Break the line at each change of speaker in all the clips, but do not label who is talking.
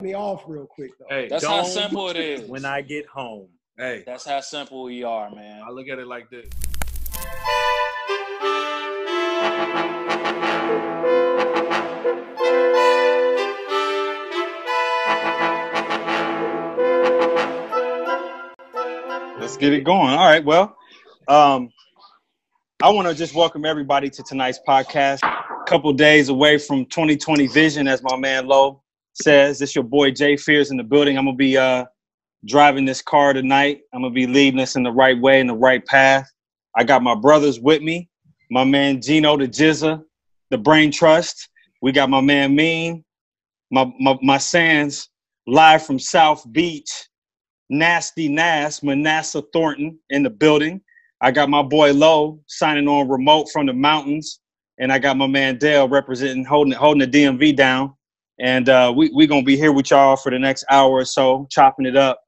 me off real quick though.
Hey,
That's how simple it is.
when I get home.
hey,
That's how simple we are, man.
I look at it like this.
Let's get it going. All right. Well, um, I want to just welcome everybody to tonight's podcast. A couple days away from 2020 Vision, as my man Low says. This your boy Jay Fears in the building. I'm gonna be uh, driving this car tonight. I'm gonna be leading us in the right way, in the right path. I got my brothers with me. My man Geno, the Jizza, the Brain Trust. We got my man Mean, my my, my Sands, live from South Beach. Nasty Nas, Manasseh Thornton in the building. I got my boy Low signing on remote from the mountains, and I got my man Dale representing, holding holding the DMV down. And uh, we we gonna be here with y'all for the next hour or so, chopping it up.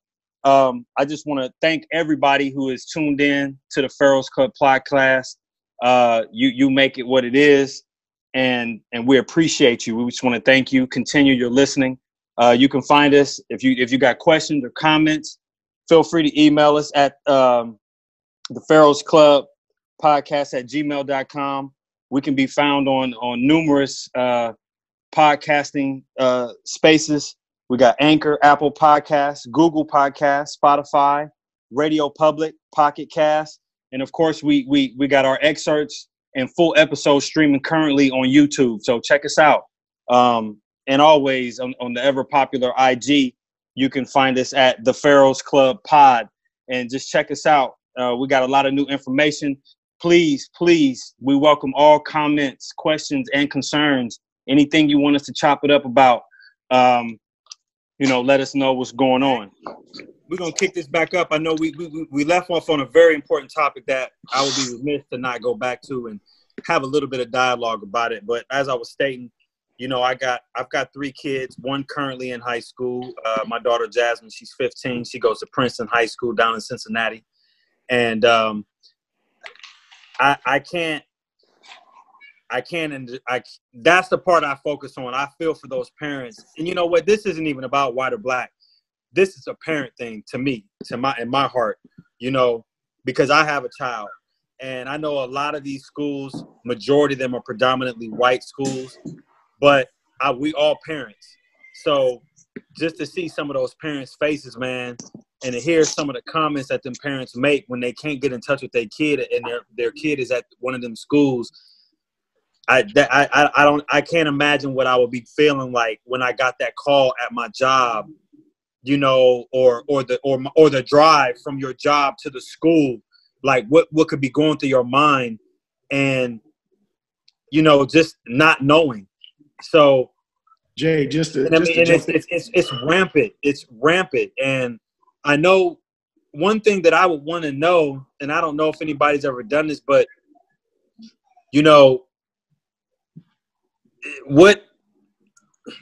Um, I just want to thank everybody who is tuned in to the Pharaohs Club podcast. Uh, you you make it what it is, and and we appreciate you. We just want to thank you. Continue your listening. Uh, you can find us if you if you got questions or comments. Feel free to email us at um, the Pharaohs Club podcast at gmail.com. We can be found on on numerous uh, podcasting uh, spaces. We got Anchor, Apple Podcasts, Google Podcasts, Spotify, Radio Public, Pocket Cast, and of course we we we got our excerpts and full episodes streaming currently on YouTube. So check us out. Um, and always on, on the ever popular IG, you can find us at the Pharaohs Club Pod, and just check us out. Uh, we got a lot of new information. Please, please, we welcome all comments, questions, and concerns. Anything you want us to chop it up about, um, you know, let us know what's going on. We're gonna kick this back up. I know we we we left off on a very important topic that I would be remiss to not go back to and have a little bit of dialogue about it. But as I was stating, you know, I got I've got three kids. One currently in high school. Uh, my daughter Jasmine, she's 15. She goes to Princeton High School down in Cincinnati, and um, I I can't I can't and I that's the part I focus on. I feel for those parents, and you know what? This isn't even about white or black. This is a parent thing to me, to my in my heart. You know, because I have a child, and I know a lot of these schools. Majority of them are predominantly white schools but I, we all parents. So just to see some of those parents' faces, man, and to hear some of the comments that them parents make when they can't get in touch with their kid and their their kid is at one of them schools. I, that, I I don't I can't imagine what I would be feeling like when I got that call at my job, you know, or or the or or the drive from your job to the school, like what what could be going through your mind, and you know just not knowing so,
Jay, just to,
and I mean, and it's, it's, it's, it's rampant. It's rampant. And I know one thing that I would want to know, and I don't know if anybody's ever done this, but you know, what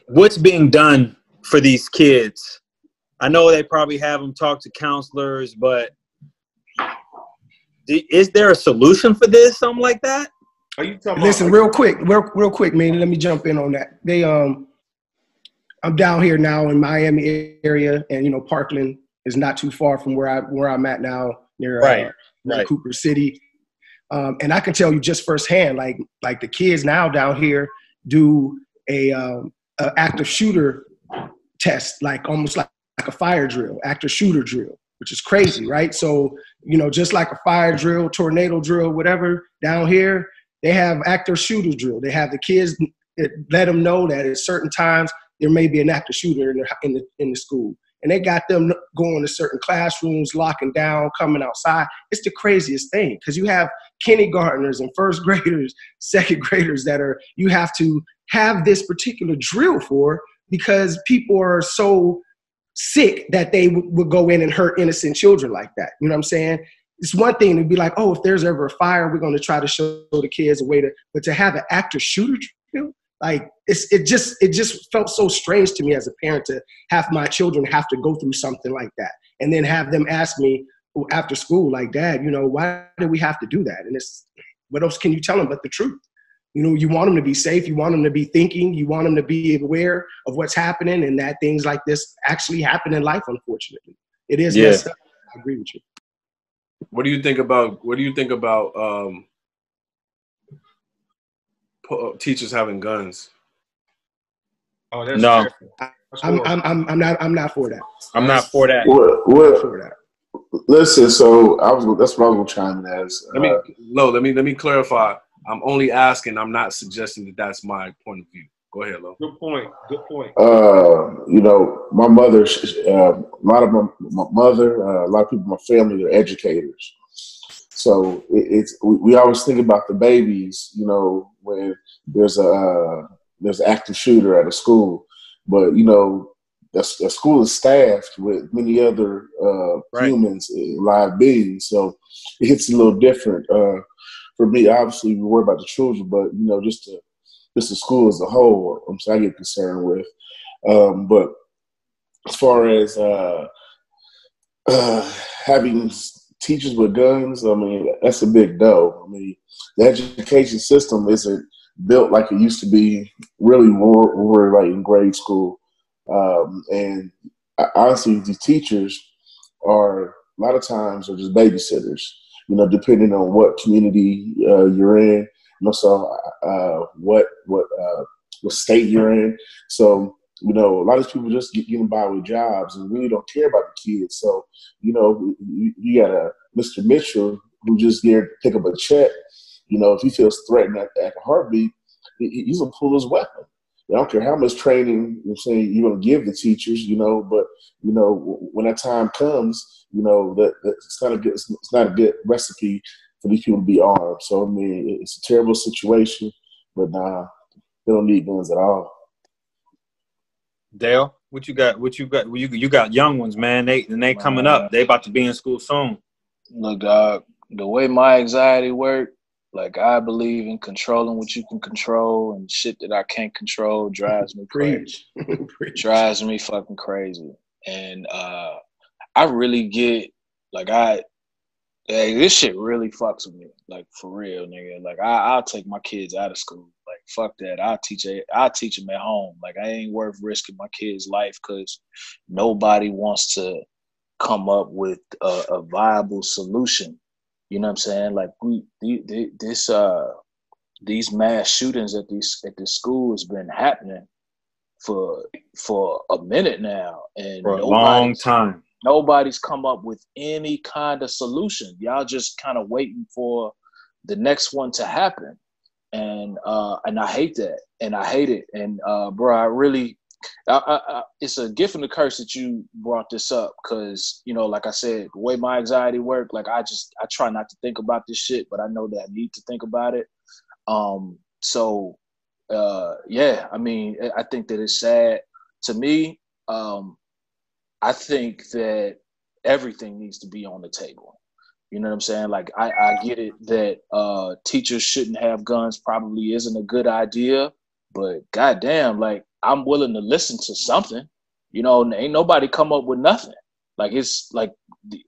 what's being done for these kids? I know they probably have them talk to counselors, but is there a solution for this? Something like that?
Are you talking
Listen,
about,
real quick, real, real quick, man. Let me jump in on that. They, um, I'm down here now in Miami area, and you know, Parkland is not too far from where I where I'm at now, near,
Right,
uh, near
right.
Cooper City. Um, and I can tell you just firsthand, like like the kids now down here do a, um, a active shooter test, like almost like, like a fire drill, active shooter drill, which is crazy, right? So you know, just like a fire drill, tornado drill, whatever down here, they have active shooter drill. They have the kids it, let them know that at certain times there may be an active shooter in the, in the in the school, and they got them going to certain classrooms, locking down, coming outside. It's the craziest thing because you have kindergartners and first graders, second graders that are you have to have this particular drill for because people are so sick that they w- would go in and hurt innocent children like that. You know what I'm saying? It's one thing to be like, oh, if there's ever a fire, we're going to try to show the kids a way to, but to have an active shooter drill, like it's it just it just felt so strange to me as a parent to have my children have to go through something like that, and then have them ask me after school, like, Dad, you know, why do we have to do that? And it's what else can you tell them but the truth? You know, you want them to be safe. You want them to be thinking. You want them to be aware of what's happening and that things like this actually happen in life. Unfortunately, it is.
Yeah.
messed up. I agree with you.
What do you think about what do you think about um, po- teachers having guns?
Oh, that's
No.
That's
I'm. I'm, I'm, I'm not, I'm not for that.
I'm not for that.
Well,
I'm
well,
not for that.
listen. So I was. That's what I was gonna chime in as.
Let me
Uh,
Lo, let me let me clarify. I'm only asking. I'm not suggesting that that's my point of view. Go ahead, Lo.
Good point. Good point.
uh, you know, my mother. Uh, a lot of my, my mother. Uh, a lot of people in my family are educators. So it, it's we, always think about the babies. You know, when there's a uh, there's an active shooter at a school, but you know. The, the school is staffed with many other uh,
Right.
humans, uh, live beings, so it hits a little different. Uh, for me, obviously, we worry about the children, but you know, just the just the school as a whole, I'm so I get concerned with. Um, but as far as uh, uh, having teachers with guns, I mean, that's a big no. I mean, the education system isn't built like it used to be. Really, more, we're like in grade school, um, and honestly, these teachers are a lot of times are just babysitters. You know, depending on what community uh, you're in, and also uh, what what uh, what state you're in. So you know, a lot of these people just get, getting by with jobs and really don't care about the kids. So you know, you, you got a Mr. Mitchell who just there to pick up a check. You know, if he feels threatened at, at a heartbeat, he, he's gonna pull his weapon. I don't care how much training you're saying you're gonna give the teachers, you know, but you know when that time comes, you know that, that it's not a good it's not a good recipe for these people to be armed. So I mean, it's a terrible situation, but nah, they don't need guns at all.
Dale, what you got? What you got? You you got young ones, man. They and they coming up. They about to be in school soon.
Look, dog, the way my anxiety work, like I believe in controlling what you can control and shit that I can't control drives me crazy. Drives me fucking crazy. And uh I really get like I hey, this shit really fucks with me. Like for real, nigga. Like I I'll take my kids out of school. Fuck that. I'll teach a I'll teach them at home. Like I ain't worth risking my kids' life because nobody wants to come up with a, a viable solution. You know what I'm saying? Like we the- the- this uh these mass shootings at these at this school has been happening for for a minute now, and
For a long time.
nobody's come up with any kind of solution. Y'all just kind of waiting for the next one to happen, and uh, and I hate that, and I hate it, and uh, bro, I really. I, I, I, it's a gift and a curse that you brought this up because you know, like I said, the way my anxiety work, like I just I try not to think about this shit, but I know that I need to think about it. Um, so uh, yeah, I mean, I think that it's sad to me. Um, I think that everything needs to be on the table. You know what I'm saying? Like I, I get it that uh, teachers shouldn't have guns probably isn't a good idea, but goddamn, like I'm willing to listen to something. You know, ain't nobody come up with nothing. Like it's like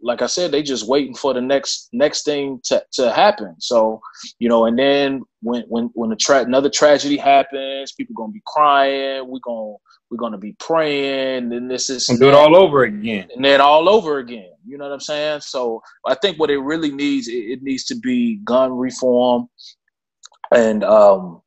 like I said, they just waiting for the next next thing to, to happen. So, you know, and then when when when a tra- another tragedy happens, people gonna be crying. We gonna we're gonna be praying, and this is
And do it all over again.
and then all over again. You know what I'm saying? So I think what it really needs, it, needs to be gun reform, and um,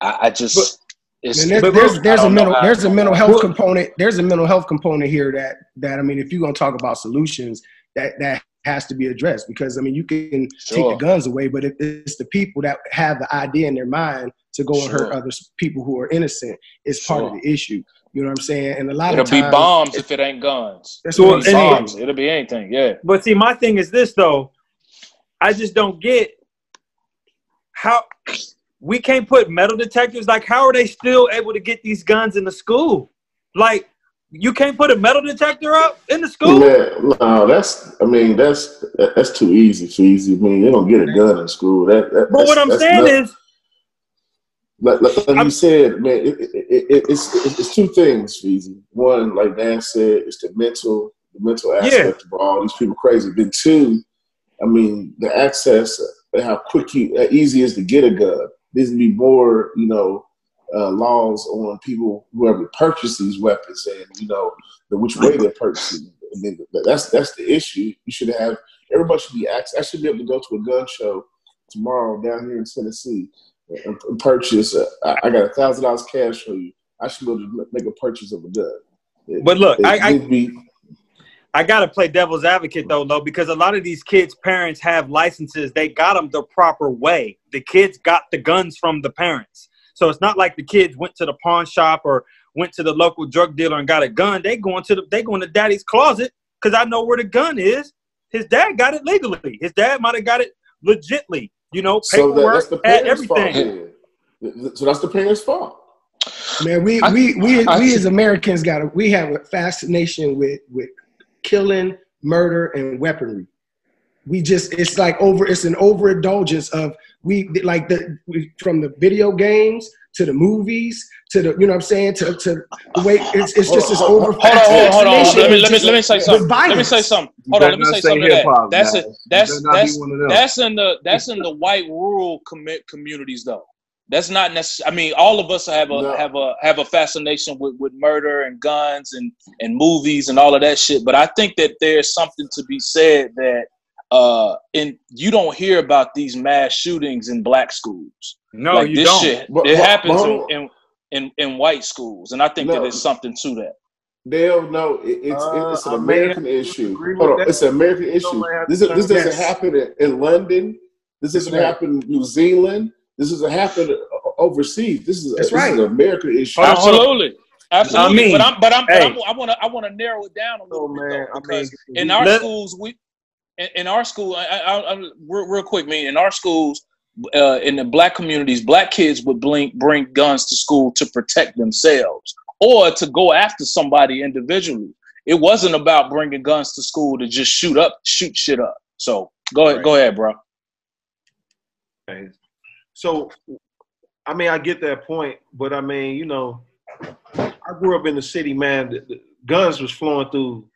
I, I just it's
there's,
But-
there's, there's a mental there's a mental health component there's a mental health component here that that I mean if you're gonna talk about solutions that that has to be addressed because I mean you can take the guns away but if it's the people that have the idea in their mind to go and hurt other people who are innocent is part of the issue you know what I'm saying and a lot of
it'll
be
bombs if it ain't guns.
That's
It'll be
I'm
bombs. It'll be anything. Yeah.
But see, my thing is this though. I just don't get how we can't put metal detectors. Like, how are they still able to get these guns in the school? Like, you can't put a metal detector up in the school.
Man, no, that's. I mean, that's that's too easy. Too easy. I mean, they don't get a gun in school. That, that
But what I'm saying is,
like, like, like you said, man, it, it, it, it's, it's two things, Feezy. One, like Dan said, it's the mental, the mental aspect of all these people crazy. Then two, I mean, the access, how quick you, how easy it is to get a gun. There's to be more, you know, uh, laws on people who ever purchase these weapons and you know the which way they're purchasing. I mean, that's that's the issue. You should have everybody should be access. I should be able to go to a gun show tomorrow down here in Tennessee and, and purchase. A, I got a thousand dollars cash for you. I should be able to make a purchase of a gun. It-
But look, I- I-
be
I gotta play devil's advocate though, though, because a lot of these kids' parents have licenses. They got them the proper way. The kids got the guns from the parents, so it's not like the kids went to the pawn shop or went to the local drug dealer and got a gun. They going to the they going to daddy's closet because I know where the gun is. His dad got it legally. His dad might have got it legitly. You know,
so that,
paperwork,
that's the parents' fault.
everything.
then. So that's the parents' fault.
Man, we
I-
we we
I-
we as Americans got a we have a fascination with with killing, murder, and weaponry. We just it's like over it's an overindulgence of we like the we, from the video games to the movies to the you know what I'm saying to to the way it's it's just this over
Hold on, hold on, hold on. Let me let me let me say something. Let me say something. Hold on, let me say
say
something to that. That's
guys.
a, that's
better not be
that's
one of them.
that's in the that's in the white rural commit communities though. That's not necessary. I mean, all of us have a
No.
have a have a fascination with, with murder and guns and and movies and all of that shit. But I think that there's something to be said that uh in you don't hear about these mass shootings in black schools.
No,
like
you
this
don't.
shit,
But-
it
but-
happens
but-
in, in in in white schools, and I think that
No.
there's something to that.
Dale, no, it, it's
Uh,
it's an American issue. Hold on, it's an American issue. This is, this doesn't happen in, in London. This
That's
doesn't
right.
happen in New Zealand. This doesn't happen overseas. This is a,
That's
this is
right.
an American issue.
Hold on, hold on.
Absolutely, absolutely.
I mean,
but I'm, but I'm, but. I'm, I want to, I want to narrow it down a little
Oh,
bit
man,
though,
I mean,
in our
Let-
schools, we, in, our school, I, I, I, real, real quick, man, in our schools, uh, in the black communities, black kids would bring bring guns to school to protect themselves or to go after somebody individually. It wasn't about bringing guns to school to just shoot up, shoot shit up. So go ahead,
Right.
go ahead, bro.
Okay. So, I mean, I get that point, but I mean, you know, I grew up in the city, man. The, the guns was flowing through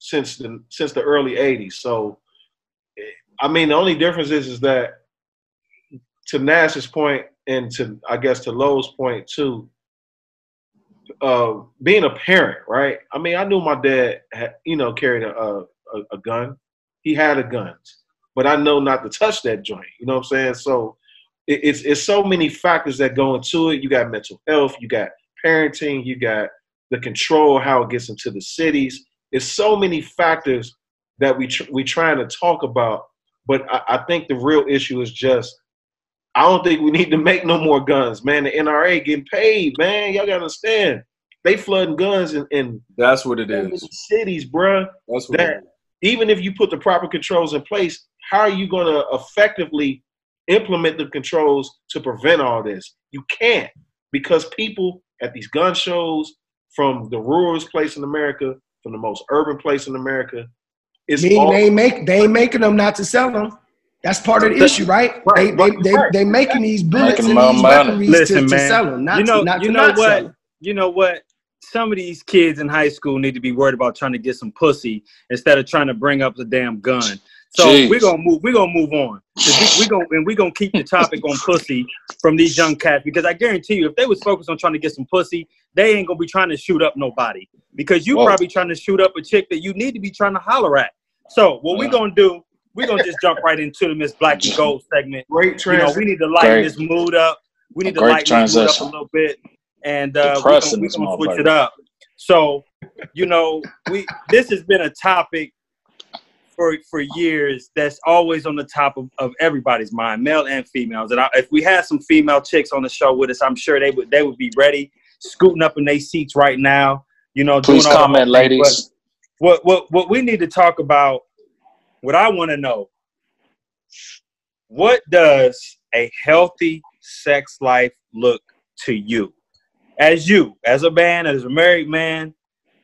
since the since the early '80s. So, I mean, the only difference is is that to Nash's point and to I guess to Lowe's point too. Uh, being a parent, right? I mean, I knew my dad had, you know, carried a, a a- a gun. He had a gun, but I know not to touch that joint. You know what I'm saying? So it, it's it's so many factors that go into it. You got mental health, you got parenting, you got the control, how it gets into the cities. It's so many factors that we tr- we trying to talk about. But I, I think the real issue is just I don't think we need to make no more guns, man. The NRA getting paid, man. Y'all gotta understand. They flooding guns in, in
That's what it is.
cities, bruh
That's what
that
it is.
even if you put the proper controls in place, how are you to effectively implement the controls to prevent all this? You can't because people at these gun shows, from the ruralest place in America, from the most urban place in America, it's
Meaning
all
they ain't make they ain't making them not to sell them. That's part of the issue, right?
Right,
they, they,
right,
they, they making these bullets
Making
and
them
these
money.
weaponries
Listen,
to, to sell them, not
you know,
to, not
you
to
know
not sell.
You know what? Some of these kids in high school need to be worried about trying to get some pussy instead of trying to bring up the damn gun. So
Jeez.
we're gonna move. We're gonna move on. 'Cause We, we gonna and we're gonna keep the topic on pussy from these young cats because I guarantee you, if they was focused on trying to get some pussy, they ain't gonna be trying to shoot up nobody because you
Whoa.
probably trying to shoot up a chick that you need to be trying to holler at. So what
we're
gonna do? We're gonna just jump right into the Miss Black and Gold segment
great
you know,
transition.
we need to lighten
Great.
this mood up. We need to
Great
lighten this mood up a little bit, and uh, we're gonna, we gonna switch it up. So, you know, we this has been a topic for for years that's always on the top of, of everybody's mind, male and females. And I, if we had some female chicks on the show with us, I'm sure they would they would be ready, scooting up in their seats right now. You know,
Please comment, ladies.
what what what we need to talk about? What I want to know what does a healthy sex life look to you? As you, as a man, as a married man,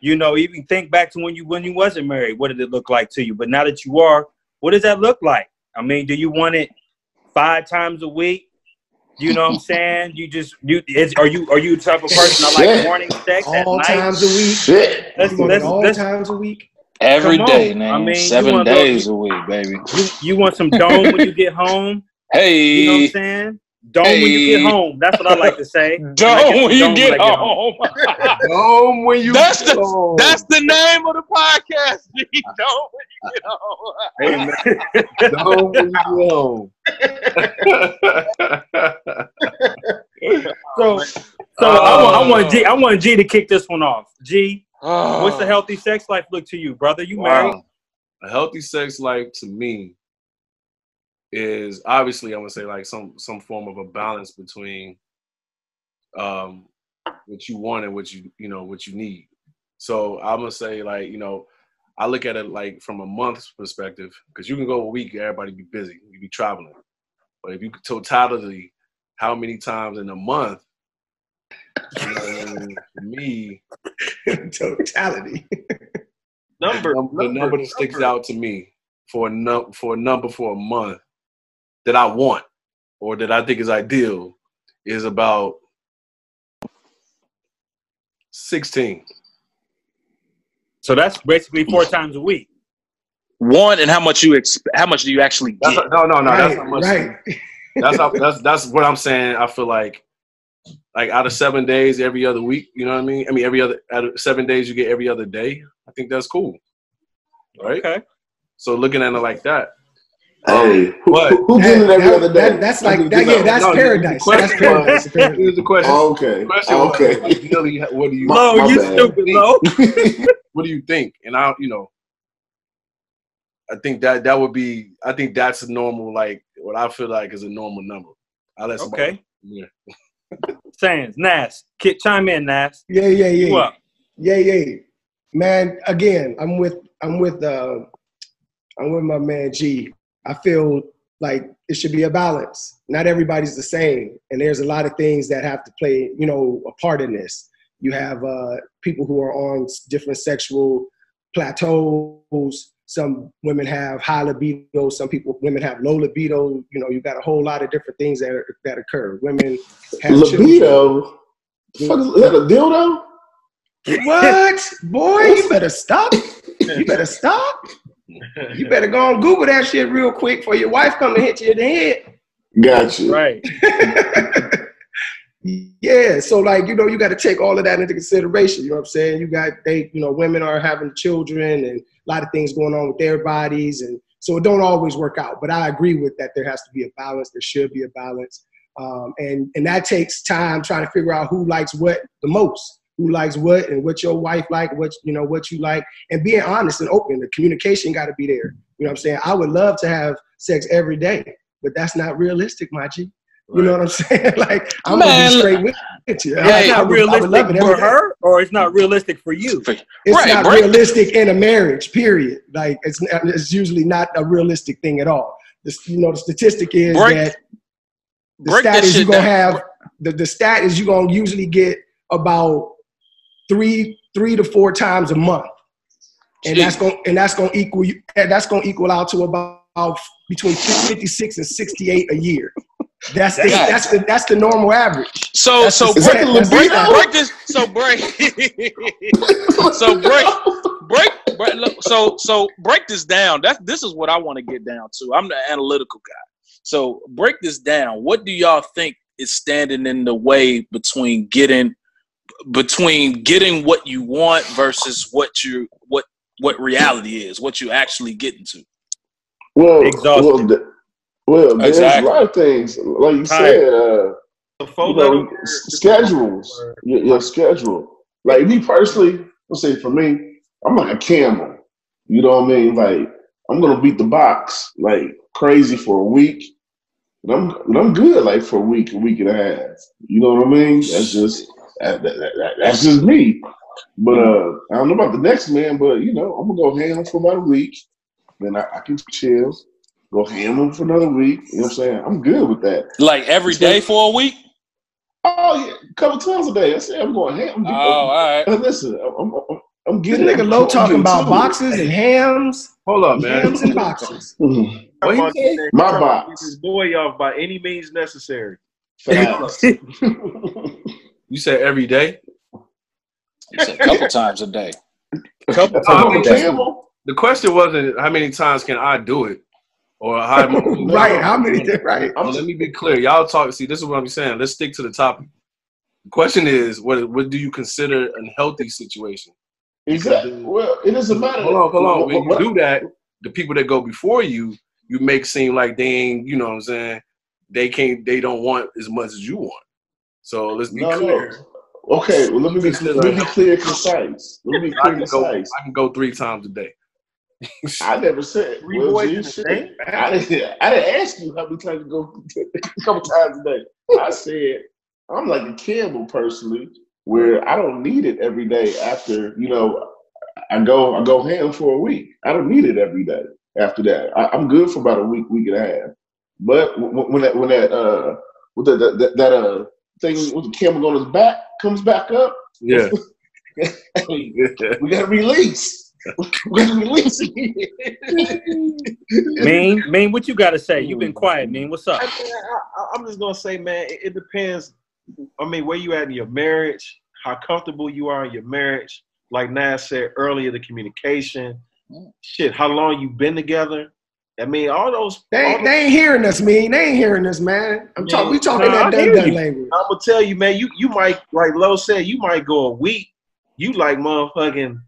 you know, even think back to when you when you wasn't married, what did it look like to you? But now that you are, what does that look like? I mean, do you want it five times a week? You know what I'm saying? You just you is are you are you the type of person that like morning sex at
all
night?
times a week.
Shit.
Let's, let's,
all
let's,
times a week.
Every
Come
day,
on.
man.
I mean,
Seven
wanna
days a week, baby.
you, you want some dome when you get home?
Hey,
You know what I'm saying? Don't when you get home. That's what I like to say.
Don't when you
don't
get
home.
home.
Home when you
That's
get
the
home.
that's the name of the podcast. G. Don't when you get home.
home when you get home.
So, so I want I want G I want G to kick this one off. G, what's
Oh.
the healthy sex life look to you, brother? You married?
A healthy sex life to me is obviously I'm gonna say like some some form of a balance between um what you want and what you you know what you need. So I'm gonna say like you know I look at it like from a month's perspective because you can go a week everybody be busy you be traveling, but if you could totality how many times in a month you know what I mean, for me
Totality.
Number,
the number, number that sticks out to me for a num- for a number for a month that I want or that I think is ideal is about sixteen.
So that's basically four times a week.
One and how much you exp- how much do you actually
That's
get?
no, no, no. that's
right,
not much.
right.
That's how, that's that's what I'm saying. I feel like like out of seven days, every other week. You know what I mean? I mean, every other out of seven days, you get every other day. I think that's cool, right?
Okay.
So looking at it like that,
Hey, who,
But-
who, who did it every
That-
other day?
that- that's like
need
that, yeah, that's
No,
paradise.
the
That's paradise.
was-
Paradise.
here's the question.
Okay.
The question was,
Okay.
ideally, what do you
My-
Low, you
bad.
stupid, low.
what do you think? And I, you know, I think that that would be. I think that's a normal, like what I feel like is a normal number. I let somebody.
Okay.
Yeah.
Sands, Nas, kid, chime in, Nas.
Yeah, yeah, yeah.
You up?
Yeah, yeah. Man, again, I'm with I'm with uh I'm with my man G. I feel like it should be a balance. Not everybody's the same. And there's a lot of things that have to play, you know, a part in this. You have uh people who are on different sexual plateaus. Some women have high libido, some people women have low libido. You know, you got a whole lot of different things that that occur. Women have.
Libido. Fuck is that a dildo?
What? Boy, you better stop. You better stop. You better go and Google that shit real quick for your wife come and hit you in the head.
Gotcha.
Right.
yeah, so like, you know, you got to take all of that into consideration. You know what I'm saying? You got they, you know, women are having children and a lot of things going on with their bodies and so it don't always work out. But I agree with that there has to be a balance. There should be a balance. Um, and and that takes time trying to figure out who likes what the most, who likes what, and what your wife like, what you know, what you like, and being honest and open. The communication got to be there. You know what I'm saying? I would love to have sex every day, but that's not realistic, my G. You know what I'm saying? like I'm gonna be straight with with you.
Yeah, it's not
would- I would love
realistic for her, or it's not realistic for you.
It's
Right,
not
break-
realistic in a marriage. Period. Like it's it's usually not a realistic thing at all. This, you know, the statistic is
Break-
that the
break
stat
that
is you
shit
gonna
down.
have the, the stat is you gonna usually get about three three to four times a month, and
Jeez.
that's gonna and that's gonna equal you that's gonna equal out to about between fifty six and sixty eight a year. That's the, that's the that's the normal average.
So
That's
so
the-
break,
is
break, break this. So break. so break break. break look, so so break this down. That's this is what I want to get down to. I'm the analytical guy. So break this down. What do y'all think is standing in the way between getting between getting what you want versus what you what what reality is, what you actually getting to?
Well,
Exhausted.
well, th- well there's
Exactly.
a lot of things. Like you
Tired.
said, uh,
The four
you know, schedules, your, your schedule. Like me personally, let's say for me, I'm like a camel. You know what I mean? Like I'm gonna beat the box like crazy for a week. And I'm and I'm good like for a week, a week and a half. You know what I mean? That's just that, that, that- that- that's just me. But uh, I don't know about the next man, but you know, I'm gonna go ham for about a week. Then I, I can chill, go ham for another week. You know what I'm saying? I'm good with that.
Like every day for a week?
Oh yeah, a couple times a day. I say I'm going ham.
Oh, all right.
Hey, listen, I'm, I'm, I'm
This
getting
nigga low talking about
to it.
boxes and hams,
Hold up, man.
hams and boxes.
Mhm.
What you say?
My box.
this boy off by any means necessary.
Facts.
You said every day.
It's a couple times a day.
A
Couple
times
a
a day.
The question wasn't how many times can I do it. or how
right? How many? Right.
Well, let me be clear. Y'all talk. See, this is what I'm saying. Let's stick to the topic. The question is, what what do you consider a healthy situation?
Exactly. Well, it doesn't matter.
Hold on, hold on. When you do that, the people that go before you, you make seem like they ain't, you know what I'm saying? They can't, they don't want as much as you want. So let's be
No,
clear.
no. Okay, well, let me be, let me be clear and concise. Let me be
I
clear
can
and
go,
concise.
I can go three times a day.
I never said
Three
well,
boys
G,
in the
I didn't. I didn't ask you how many times you go. a couple times a day. I said I'm like a camel personally, where I don't need it every day. After you know, I go I go ham for a week. I don't need it every day. After that, I, I'm good for about a week, week and a half. But w- w- when that when that uh with the, the, that, that uh thing with the camel on his back comes back up,
Yeah.
we gotta release. We gotta release it.
Mean, mean, what you got to say? You've been mm. quiet, Mean. What's up?
I, I, I'm just gonna say, man, it, it depends. I mean, where you at in your marriage, how comfortable you are in your marriage. Like Nas said earlier, the communication, mm. shit, how long you been together. I mean, all those.
They
all
ain't,
those
they ain't hearing us, man. They ain't hearing us, man. I'm talking. We talking
Nah, I
that dun
hear
dun language.
I'm gonna tell you, man. You you might like Lo said, you might go a week. You like motherfucking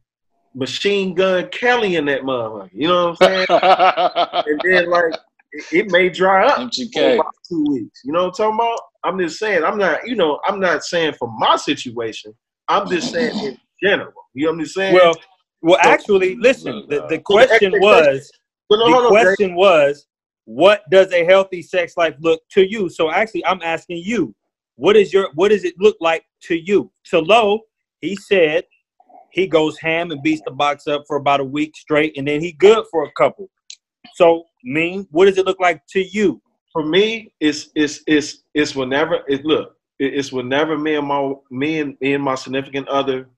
machine gun Kelly in that motherfucker. You know what I'm saying? and then like it, it may dry up for
MGK.
about two weeks. You know what I'm talking about? I'm just saying. I'm not. You know, I'm not saying for my situation. I'm just saying in general. You know what I'm saying?
Well, well, actually, listen. The, the question was
No,
the question was, what does a healthy sex life look to you? So actually, I'm asking you, what is your what does it look like to you? To Low, he said he goes ham and beats the box up for about a week straight, and then he good for a couple. So, mean, what does it look like to you?
for me, it's it's it's it's whenever it look. It's whenever me and my me and, me and my significant other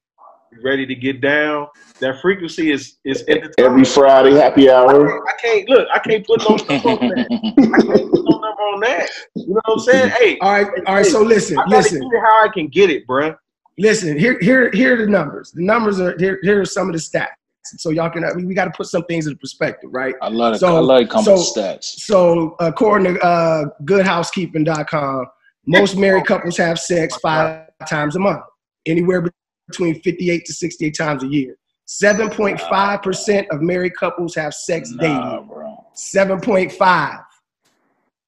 ready to get down. That frequency is is in the
Every Friday happy
I
hour.
can't, I can't look. I can't put no number on that. I can't put no number on that. You know what I'm saying? Hey,
All right, all right. So listen,
I
listen,
get how I can get it, bruh.
listen. Here, here, here are the numbers. The numbers are here. Here are some of the stats. So y'all can. I mean, we got to put some things into perspective, right?
I love it.
So-
I love coming
so-
stats.
So according to uh, GoodHousekeeping.com, most married couples have sex five times a month, anywhere between 58 to 68 times a year. 7.5% of married couples have sex
Nah,
daily.
bro.
7.5.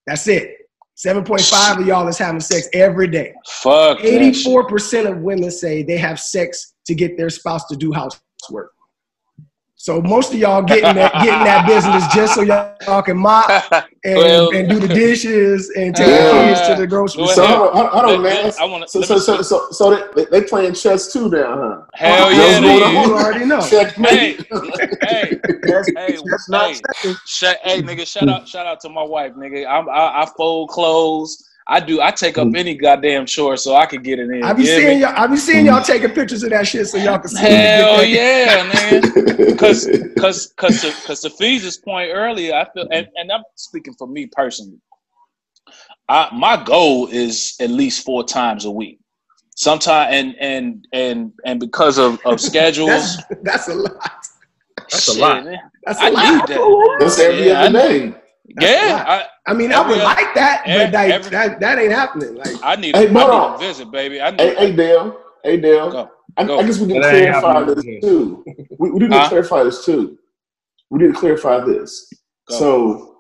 That's it. 7.5 of y'all is having sex every day.
Fuck
84% of women say they have sex to get their spouse to do housework. So most of y'all getting that getting that business just so y'all can mop and,
Well-
and do the dishes and take
Yeah.
the kids to the grocery
Well,
So
store.
hold on, hold on,
Let-
man.
I wanna-
So so so so, so they, they playing chess too now, huh?
Hell
Those
yeah,
going
they
You already know.
Checkmate.
hey,
That's,
hey,
that's not
hey,
second.
Hey, nigga, shout out, shout out to my wife, nigga. I'm, I, I fold clothes. I do. I take up mm. any goddamn chore so I can get it in.
I be
You
seeing y'all. I be seeing y'all mm. taking pictures of that shit so y'all can see.
Hell yeah, man. Cause, cause, cause, to, cause to Fee's point earlier, I feel, and, and I'm speaking for me personally. I, my goal is at least four times a week. Sometimes, and and and and because of of schedules,
That's that's a lot.
That's a lot.
man,
That's a
I
lot.
need that.
That's every
Yeah, I
other day.
That's
Yeah. I,
I mean, I would
other-
like that,
every-
but like,
every-
that that ain't happening. Like,
I need,
Hey,
I need a visit, baby. I need.
Hey, hey, Dale. Hey, Dale.
go.
I,
Go.
I guess we need to clarify this too. We, we need to clarify this too. We need to clarify this.
Go.
So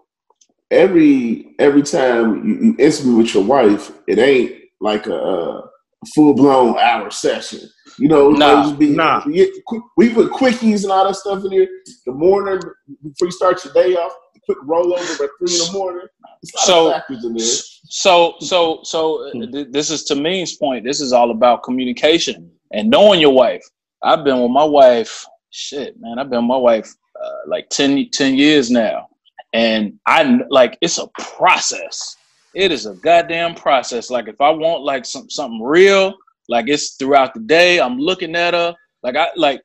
every every time you, you intimate with your wife, it ain't like a, a full blown hour session. You know, it
Nah,
might just be,
nah.
you get we put quickies and all that stuff in here. The morning before you start your day off, quick rollover at three in the morning. It's a lot
So-
of factors in there.
So, so, so, uh, th- this is to me's point. This is all about communication and knowing your wife. I've been with my wife. Shit, man, I've been with my wife uh, like 10, 10 years now, and I like it's a process. It is a goddamn process. Like if I want like some something real, like it's throughout the day. I'm looking at her. Like I like it. it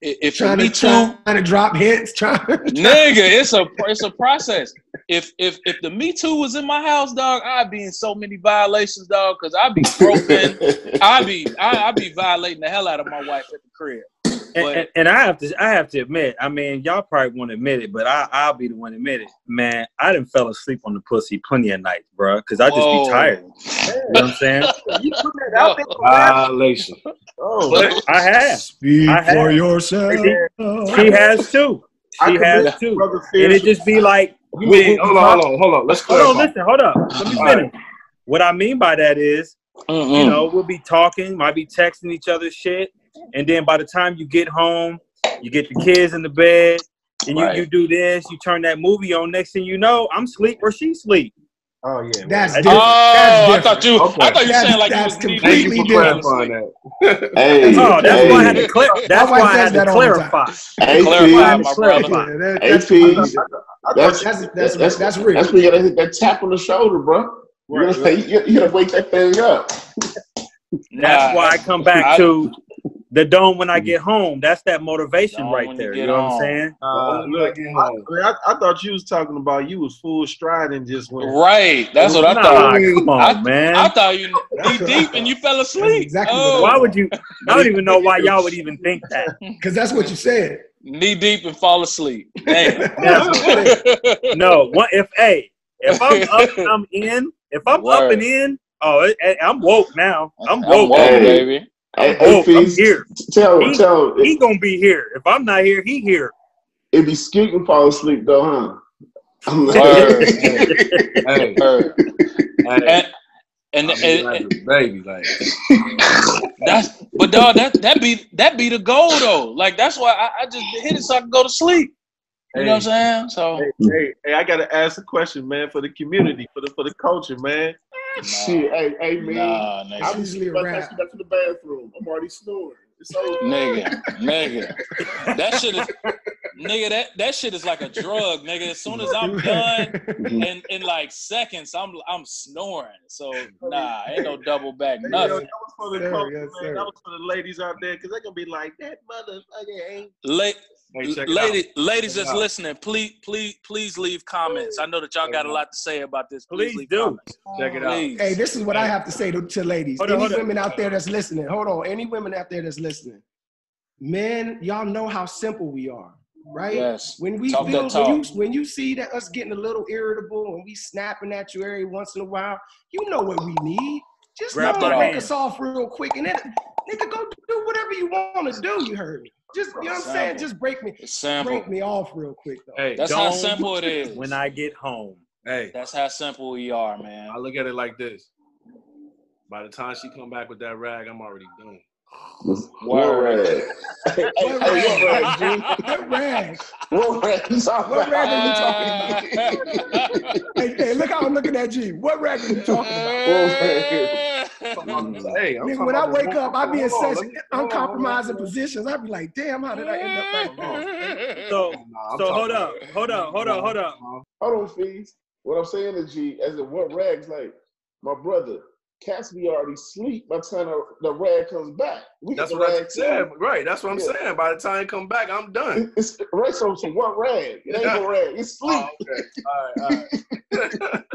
if
trying
me
to
too,
trying to drop hits, trying.
nigga it's a it's a process if if if the me too was in my house dog i'd be in so many violations dog because i'd be groping i'd be I, i'd be violating the hell out of my wife at the crib
And,
But
and, and I have to I have to admit, I mean, y'all probably won't admit it, but I I'll be the one to admit it. Man, I didn't fell asleep on the pussy plenty of nights, bro, because I just
Whoa.
be tired. You know what I'm saying?
You put that out there.
Violation.
Oh,
But
I have.
Speak
I have.
for yourself.
She has too.
I
She
commend
has too. And it just be like,
you mean, hold on, hold on, hold on. Let's
hold on, listen, hold up. Let me
All right.
finish. What I mean by that is,
Mm-mm.
you know, we'll be talking, might be texting each other shit, and then by the time you get home, you get the kids in the bed, and you,
Right.
you do this, you turn that movie on. Next thing you know, I'm sleep or she sleep.
Oh yeah.
That's
I
different.
Oh,
That's
I thought you.
Okay.
I thought you were
That's-
saying like you
that's
was knee
Thank
deep
you
completely
for
different.
clarifying that.
Hey,
Oh, that's
hey,
why I had to clear. That's
wife
why I
says
had to
that all the time.
clarify.
hey,
Clarify,
P,
my
Clarify.
brother.
Yeah, that-
hey,
that's,
P,
that's,
that's,
that's, that's,
that's,
that's real.
that's where you gotta hit that tap on the shoulder, bro. You
Right,
gotta, you, gotta, you gotta wake that thing up.
That's
Nah,
why I come back
I-
to the dome when I get home. That's that motivation right
when you
there. You
get
know what I'm saying?
Uh, look,
I
I. I, I thought you was talking about you was full stride and just went.
Right. That's what I
nah,
thought.
come on,
I-
man.
I thought you
That's
knee deep and you fell
That's
asleep.
exactly
oh,
why would you? I don't even know why y'all would even think that.
Because that's what you said.
knee deep and fall asleep? Damn.
No, what if hey, if I'm up, and I'm in. If I'm up and in, oh, it, it- I'm woke now. I'm
I'm
woke.
woke, baby.
Hey,
Oh,
hey,
I'm
Feast,
here.
tell,
He-
tell,
He gonna be here. If I'm not here, he here.
it be skeet and fall asleep though, huh? I'm like-
Word.
Hey,
Word.
hey,
And and,
I
and,
mean, like a baby, like
that's but dog that that be that be the goal though. Like that's why I, I just hit it so I can go to sleep. You know what I'm saying? So
Hey, hey, hey, I gotta ask a question, man, for the community, for the for the culture, man.
Shit, hey, hey, man.
nah, nigga.
I'm
It's
just
usually a
about to
wrap.
go back to the bathroom. I'm already snoring. It's over.
Nigga, nigga, that shit is, nigga. That that shit is like a drug, nigga. As soon as I'm done, mm-hmm. in in like seconds, I'm I'm snoring. So nah, ain't no double back,
Hey, yo,
nothing.
that was for the
Sir,
culture,
yes,
man. That was for the ladies out there, cause they're gonna be like, that motherfucker ain't.
La-
hey, check
lady, ladies that's listening, please, please, please leave comments. I know that y'all got a lot to say about this. Please,
Please
leave
do.
comments.
Check it out.
Please.
Hey, this is what I have to say to, to ladies.
Hold
any
hold on.
women out there that's listening, hold on. Any women out there that's listening, men, y'all know how simple we are, right?
Yes.
When we
Talk
feel, when you when you see that us getting a little irritable and we snapping at you every once in a while, you know what we need. Just
Grab
know
that
break us off real quick, and then nigga go do whatever you want to do. You heard me. Just you know what I'm saying. Just break me,
It's
break me off real quick though.
Hey,
That's how simple it is.
When I get home.
hey,
That's how simple we are, man.
I look at it like this. By the time she come back with that rag, I'm already done.
What rag? Hey, hey,
What rag?
rag, G?
What rag?
What rag
What rag are you talking about? Hey, hey, look how I'm looking at you. What rag are you talking about?
Hey, I'm
Nigga, when I wake up, I be in
hold
such
let me- hold on, hold on,
uncompromising positions. I be like, damn, how did I end up like that?
So
Nah,
so hold up, hold up, hold up, hold up.
Hold on, Fees. What I'm saying is, G, as in what rags, like, my brother, cats be already sleep by the time the, the rag comes back. We
That's
get
what I
rag
said.
too.
Right. That's what I'm
Yeah.
saying. By the time I come back, I'm done.
It- It's right. So, so what rag? It ain't no rag. It's oh, sleep.
Oh, okay. All right. All right.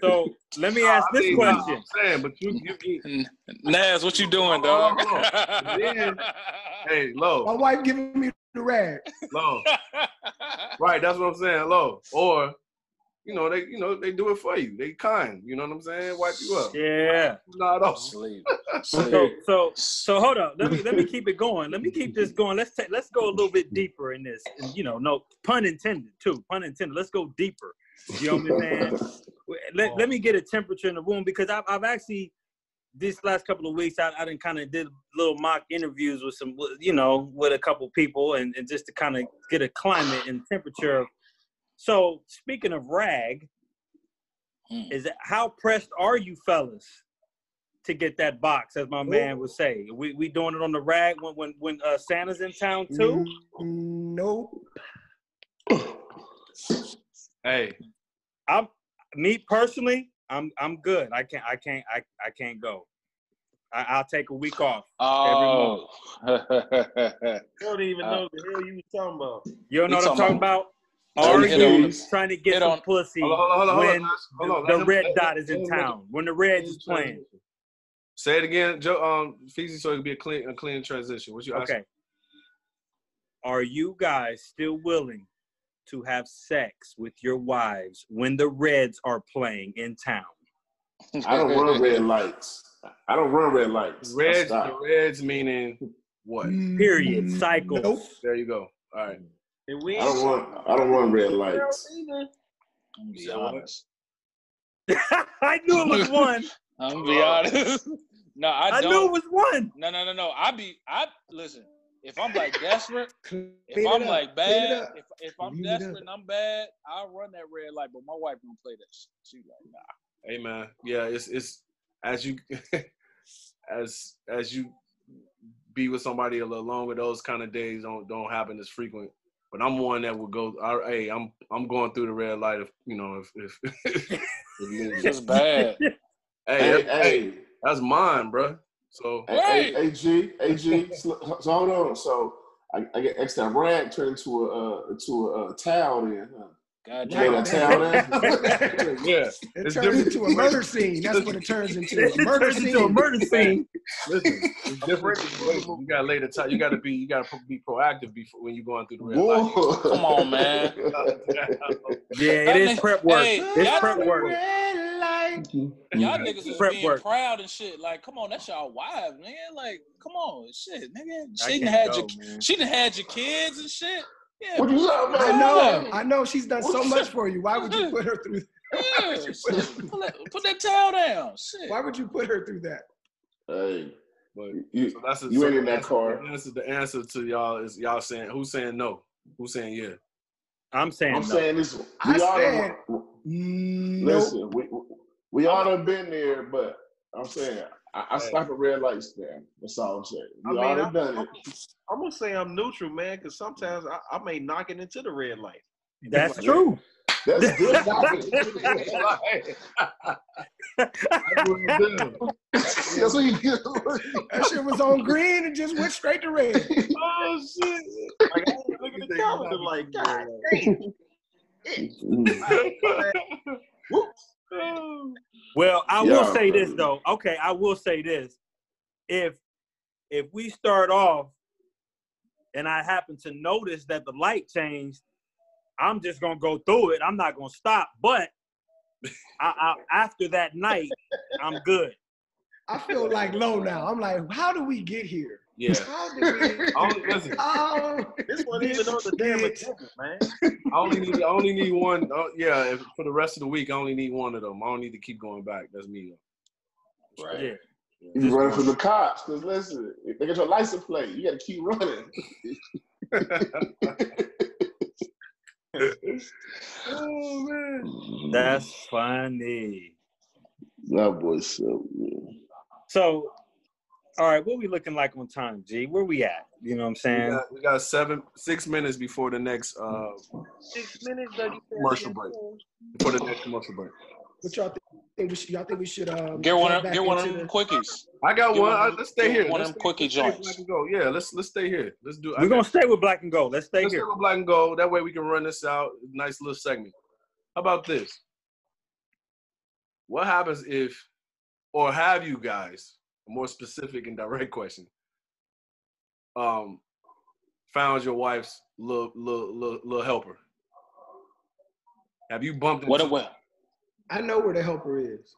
So let me ask
I
this
mean,
question.
I'm saying, but you, you, you
mm, Nas, what you doing,
Hold
dog?
hold on. Then- hey, low.
My wife giving me the rag.
low. Right. That's what I'm saying. Low. Or, you know, they, you know, they do it for you. They kind. You know what I'm saying? Wipe you up.
Yeah.
Not off.
Sleep.
So
Sleep.
so so hold up. Let me let me keep it going. Let me keep this going. Let's take let's go a little bit deeper in this. And, you know, no pun intended too. Pun intended. Let's go deeper. You know what I'm saying? Let, let me get a temperature in the room because I've I've actually this last couple of weeks I, I didn't kind of did little mock interviews with some you know with a couple people and, and just to kind of get a climate and temperature. Of- So speaking of rag,
Mm.
is that how pressed are you fellas to get that box, as my man would say? We we doing it on the rag when when when uh, Santa's in town too.
Nope.
Hey,
I'm me personally. I'm I'm good. I can't I can't I, I can't go. I, I'll take a week off.
Oh.
You don't even
Uh,
know what the hell you was talking about.
You don't know what I'm
talking
talking about? Are
hit
you
on-
trying to get
hit
some
on-
pussy
hold on, hold on, hold on,
when
hold on.
The, the red dot is in
him
town? When the Reds is playing?
Say it again, Joe. Um, Feezy, so it can be a clean, a clean transition. What you asking?
Okay. are you guys still willing to have sex with your wives when the Reds are playing in town?
I don't run red lights. I don't run red lights. I
Reds, the Reds meaning what?
Period. Cycle.
Nope.
There you go. All right.
And we
I don't want I don't run red lights.
I'm be honest.
I knew it was one.
I'm gonna be oh. honest. no, I,
I
don't.
knew it was one.
No, no, no, no. I be I listen. If I'm like desperate, if I'm
up,
like bad, if if I'm
Clean
desperate and I'm bad, I'll run that red light. But my wife don't play that shit. She like, nah.
Hey man, yeah, it's it's as you as as you be with somebody a little longer, those kind of days don't don't happen as frequent. But I'm one that would go. I, hey, I'm I'm going through the red light if you know if if. if
It's bad.
hey,
Hey,
that's,
hey,
that's mine, bro. So
hey, hey, hey, G, hey, G. So so hold on. So I, I get extra rag turned into a uh, into a uh, towel then. Huh?
God
Made
damn.
a towel then.
yeah,
It
It's
turns
different.
into a murder scene. That's what it turns into. A murder
turns into a
scene.
murder scene.
listen, it's different. You gotta lay the time. You gotta be you gotta be proactive before when you're going through the red light.
Come on, man.
Yeah, it is prep work.
Hey,
it's prep work.
Red light.
Y'all niggas is
Prep
being
work.
proud and shit. Like, come on, that's y'all wives, man. Like, come on, shit, nigga. She done
can't
had
go,
your
man.
she done had your kids and shit. Yeah,
What you talking
I know. I know. She's done so much for you. Why would you put her through?
yeah. shit. Put, that, put that towel down. Shit.
Why would you put her through that?
Hey,
But
you,
so that's a,
you
so
ain't in that car.
The answer, the answer to y'all is y'all saying who's saying no, who's saying yeah.
I'm saying
I'm
no.
saying this.
I
We all
said-
done,
Nope.
listen. We we all done been there, but I'm saying I, I stop at red lights man. That's all I'm saying.
I
We
mean,
all
I'm,
done it.
I'm, I'm gonna say I'm neutral, man, because sometimes I, I may knock it into the red light.
That's true.
That's good. That's what you do.
That shit was on green and just went straight to red.
Oh shit! Like I was looking at the calendar, like God damn.
Well, I
Yeah,
will say this though. Okay, I will say this. If if we start off and I happen to notice that the light changed, I'm just gonna go through it. I'm not gonna stop. But I, I, after that night, I'm good.
I feel like low now. I'm like, how do we get here?
Yeah.
How did we?
I only, listen,
Oh,
This one even on the damn
Bitch.
agenda, man.
I only need I only need one. Oh, yeah, if, for the rest of the week, I only need one of them. I don't need to keep going back. That's me. Though.
Right.
Yeah.
You running from the cops because listen, if they get your license plate. You got to keep running.
Oh man.
That's funny.
that boy so yeah.
So, all right, what we looking like on time, G? Where we at? You know what I'm
We
saying?
got, we got seven, six minutes before the next uh
Six minutes, Dougie.
commercial break. Before the next commercial break.
what y'all think we should? Y'all think we should um,
Get one
get
of get one of them
the-
quickies.
I got
Get
one.
one
I,
of them-
let's stay here.
one
Let's
of them quickie
let's
joints.
Black and go. Yeah, let's let's stay here. Let's do.
We're
got-
gonna stay with black and gold. Let's stay
Let's
here.
go with black and gold. That way we can run this out. Nice little segment. How about this? What happens if, or have you guys, a more specific and direct question, um, found your wife's little little little, little helper? Have you bumped into
What what?
I know where the helper is.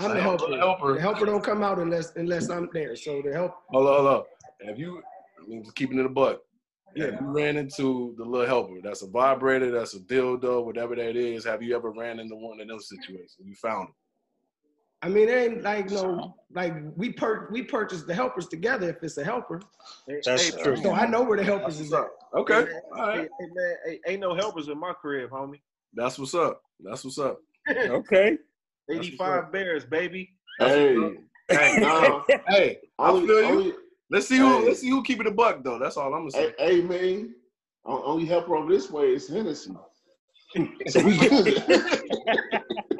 I'm the
The helper-
helper.
the helper.
The helper don't come out unless unless I'm there. So the help.
Hold on, hold on. Have you? I mean, just keeping it a buck.
Yeah.
Have you ran into the little helper? That's a vibrator. That's a dildo. Whatever that is. Have you ever ran into one of those situations? You found them.
I mean, it ain't like no like we per we purchase the helpers together if it's a helper.
That's
Hey,
true.
So I know where the helpers is at.
Okay.
Hey,
All right.
Hey, hey, man, hey, ain't no helpers in my crib, homie.
That's what's up. That's what's up.
Okay.
85 bears, baby.
Hey,
Hey,
no,
hey, I
only,
feel you.
only,
Let's see who.
Hey.
Let's see who keep it a buck though. That's all I'm gonna say.
hey, hey, man, only helper over this way is Hennessy. So we good.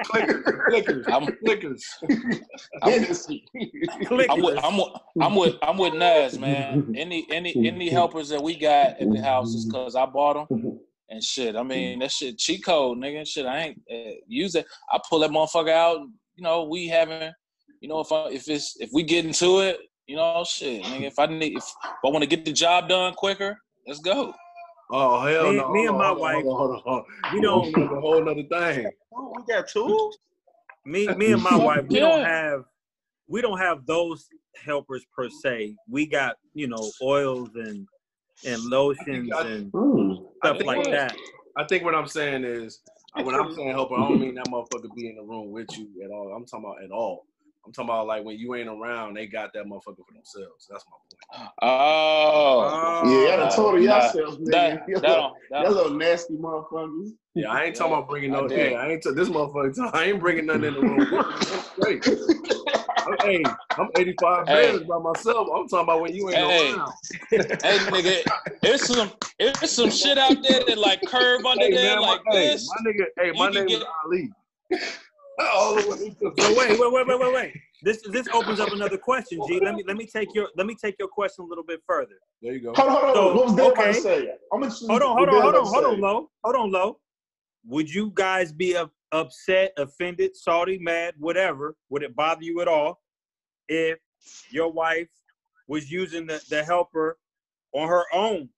Clickers, clickers,
I'm
clickers.
I'm with I'm with I'm with I'm with Nas, man. Any any any helpers that we got at the house is because I bought them. And shit, I mean that shit cheat code, nigga. Shit, I ain't uh, use it. I pull that motherfucker out. You know, we having, you know, if I if it's if we get into it, you know, shit, nigga. If I need if, I want to get the job done quicker, Let's go.
Oh hell
Me-
no!
me and my
on,
wife,
hold on, hold on.
we don't-
That's a whole other thing.
Oh, we got two.
Me, me and my wife, we don't have, we don't have those helpers per se. We got you know oils and and lotions
I-
and
Hmm.
Stuff like
what-
that.
I think what I'm saying is, when I'm saying helper, I don't mean that motherfucker be in the room with you at all. I'm talking about at all. I'm talking about like when you ain't around, they got that motherfucker for themselves. That's my point.
Oh.
Yeah, y'all done told
Nah,
yourselves,
That,
nigga.
that, don't- that,
Y'all little nasty motherfuckers.
Yeah, I ain't talking about bringing
I
no.
did.
Hey, I ain't t- this motherfucker. I ain't bringing nothing in the room. I'm. I'm, hey, I'm 85
Hey.
by myself. I'm talking about when you ain't
Hey.
around.
hey nigga, it's some it's some shit out there that like curve under
Hey,
there
man,
like
my, hey,
this.
my nigga. Hey, my
You can
name
get-
is Ali. All the way to-
wait, wait, wait, wait, wait, wait. This this opens up another question, G. Let me let me take your let me take your question a little bit further.
There you go.
Hold on, hold on.
So,
what was Dad about
okay.
to say? I'm
Hold on, hold on, hold on, hold on, low, hold on, low. Would you guys be up, upset, offended, salty, mad, whatever? Would it bother you at all if your wife was using the, the helper on her own?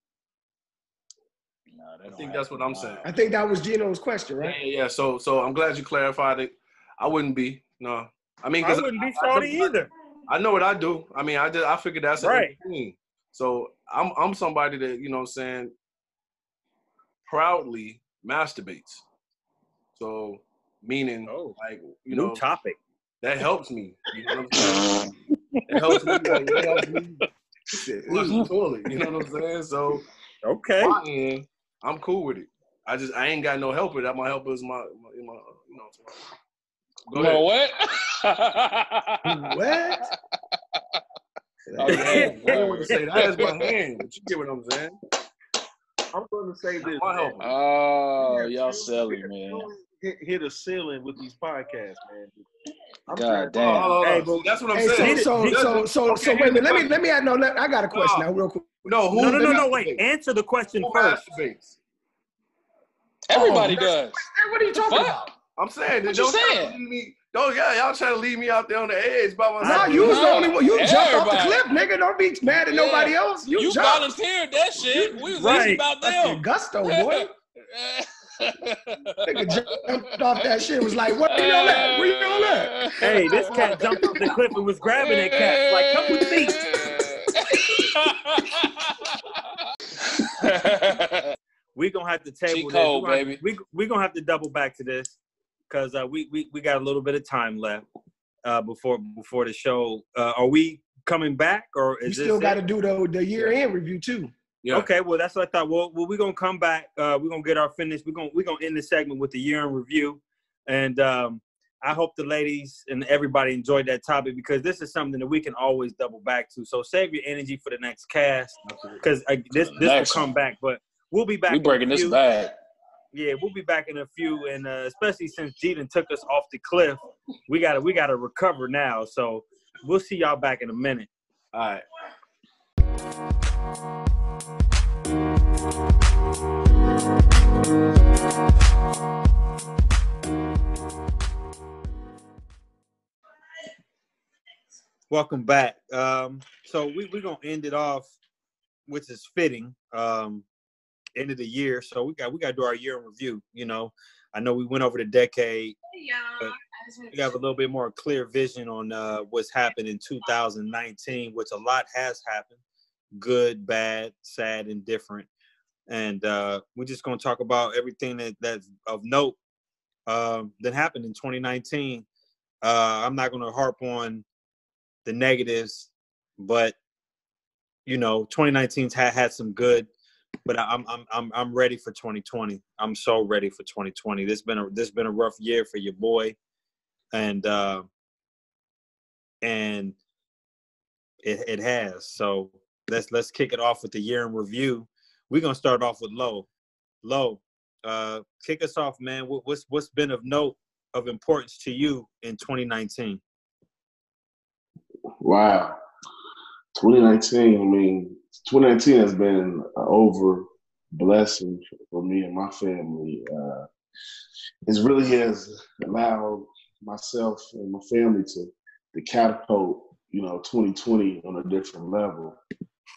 Nah, that
I think that's what. I'm saying.
I think that was Geno's question, right?
yeah, yeah. So, so I'm glad you clarified it. I wouldn't be. No, I mean,
I wouldn't be
I-
salty
I-
either.
I know what I do. I mean, I just I figured that's
Right.
right. So I'm I'm somebody that you know what I'm saying proudly masturbates. So meaning
Oh,
like you
New
know
topic.
that helps me. You know what I'm saying? It helps me. Like, it helps me flush toilet. You know what I'm saying? So
Okay.
end, I'm cool with it. I just I ain't got no helper. That my helper is my, my, my you know. Go
Well,
ahead.
what?
What?
Okay.
I didn't want to say that is my hand, but you get what I'm saying.
I'm going to say this. man.
Oh, y'all
selling,
man.
Hit, hit a ceiling with these podcasts, man. I'm
God damn.
Hold on.
Hey,
See,
but-
that's what I'm
Hey,
saying.
so
That's
so
the-
so
okay,
so wait a minute. Let me
question.
let me add no. Let, I got a question
No.
now, real quick.
No, who
No, no, no, no.
masturbates?
Wait. Answer the question
Who
first.
masturbates?
Everybody
Oh,
does.
What are you talking
Fuck.
about?
I'm saying,
What you
try
saying?
leave me. Don't yeah, y'all trying to leave me out there on the edge by myself.
Nah, you was the only one. You jumped off the cliff, nigga. Don't be mad at
Yeah.
nobody else. You,
You
jumped.
volunteered that shit. We was
Right.
about
Fucking
them.
gusto, boy. Nigga jumped off that shit. Was like, where y'all at? Where y'all at?
Hey, this cat jumped off the cliff and was grabbing that cat. Like, come with me. we gonna have to table
Cheat
this.
code,
we gonna,
baby.
We we gonna have to double back to this because uh, we, we we got a little bit of time left uh, before before the show. Uh, are we coming back or
You
is this
still got to do the the year end review too.
Yeah.
Okay, well that's what I thought. Well, well we're gonna come back. Uh, we're gonna get our finish. We're gonna we're gonna end the segment with the year in review, and um, I hope the ladies and everybody enjoyed that topic because this is something that we can always double back to. So save your energy for the next cast because uh, this
The
this will come back. But we'll be back.
we breaking this
few.
back.
Yeah, we'll be back in a few, and uh, especially since Jeter took us off the cliff, we gotta we gotta recover now. So we'll see y'all back in a minute.
All right.
Welcome back. Um, so we, we're gonna end it off, which is fitting. Um, end of the year. So we got we gotta do our year in review. You know, I know we went over the decade. but We have a little bit more clear vision on uh, what's happened in 2019, which a lot has happened, good, bad, sad, and different. And uh, we're just gonna talk about everything that that's of note um, that happened in 2019. Uh, I'm not gonna harp on the negatives, but you know, 2019's had had some good, but I'm I'm I'm I'm ready for 2020. I'm so ready for 2020. This been a this been a rough year for your boy, and uh, and it it has. So let's let's kick it off with the year in review. We're gonna start off with Lo, Lo. Uh, kick us off, man. What, what's what's been of note of importance to you in 2019?
Wow. 2019, I mean, 2019 has been an over blessing for me and my family. Uh, it really has allowed myself and my family to, to catapult, you know, 2020 on a different level.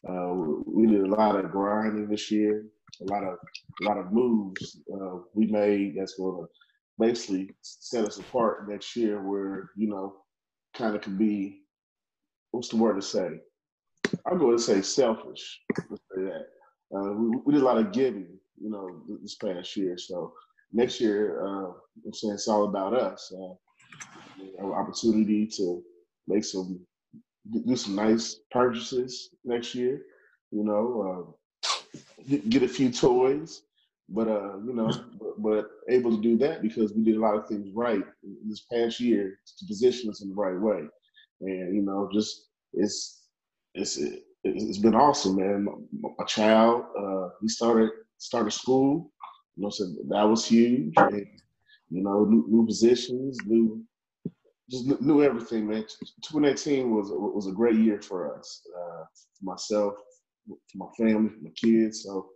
Uh, we did a lot of grinding this year, a lot of a lot of moves uh, we made that's going to basically set us apart next year. Where you know, kind of can be what's the word to say? I'm going to say selfish. Let's say that. Uh, we, we, did a lot of giving, you know, this past year. So next year, uh, I'm saying it's all about us. Uh, opportunity to make some, do some nice purchases next year. You know, uh, get, get, a few toys, but uh, you know, but, but, able to do that because we did a lot of things right this past year to position us in the right way, and you know, just it's it's it, has been awesome, man. My, my child, uh, he started started school. You know, so that was huge. And, you know, new, new positions, new just knew everything, man. 2018 was was a great year for us, uh, for myself, for my family, for my kids. So,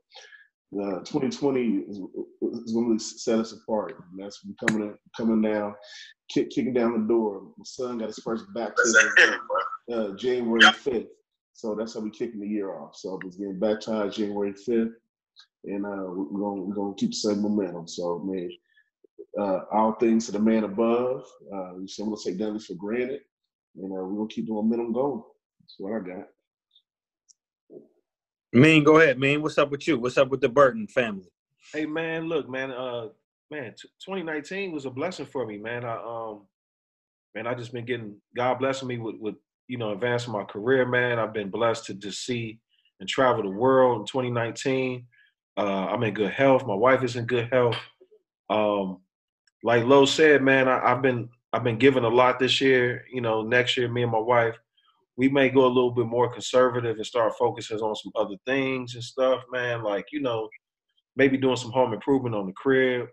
uh, 2020 is, is going to set us apart. And that's coming coming down, kick, kicking down the door. My son got his first baptism uh, January 5th. So that's how we're kicking the year off. So he's getting baptized January 5th, and uh, we're gonna we're gonna keep the same momentum. So man, uh, all things to the man above. Uh, we should to take nothing for granted, and uh, we're gonna keep the momentum going. That's what I got.
Mean, go ahead, Mean. What's up with you? What's up with the Burton family?
Hey man, look, man. Uh, man, t- 2019 was a blessing for me, man. I um, man, I just been getting God blessing me with with you know, advancing my career, man. I've been blessed to just see and travel the world in 2019. Uh, I'm in good health. My wife is in good health. Um, like Lo said, man, I, have been I've been given a lot this year. You know, next year, me and my wife, we may go a little bit more conservative and start focusing on some other things and stuff, man. Like you know, maybe doing some home improvement on the crib.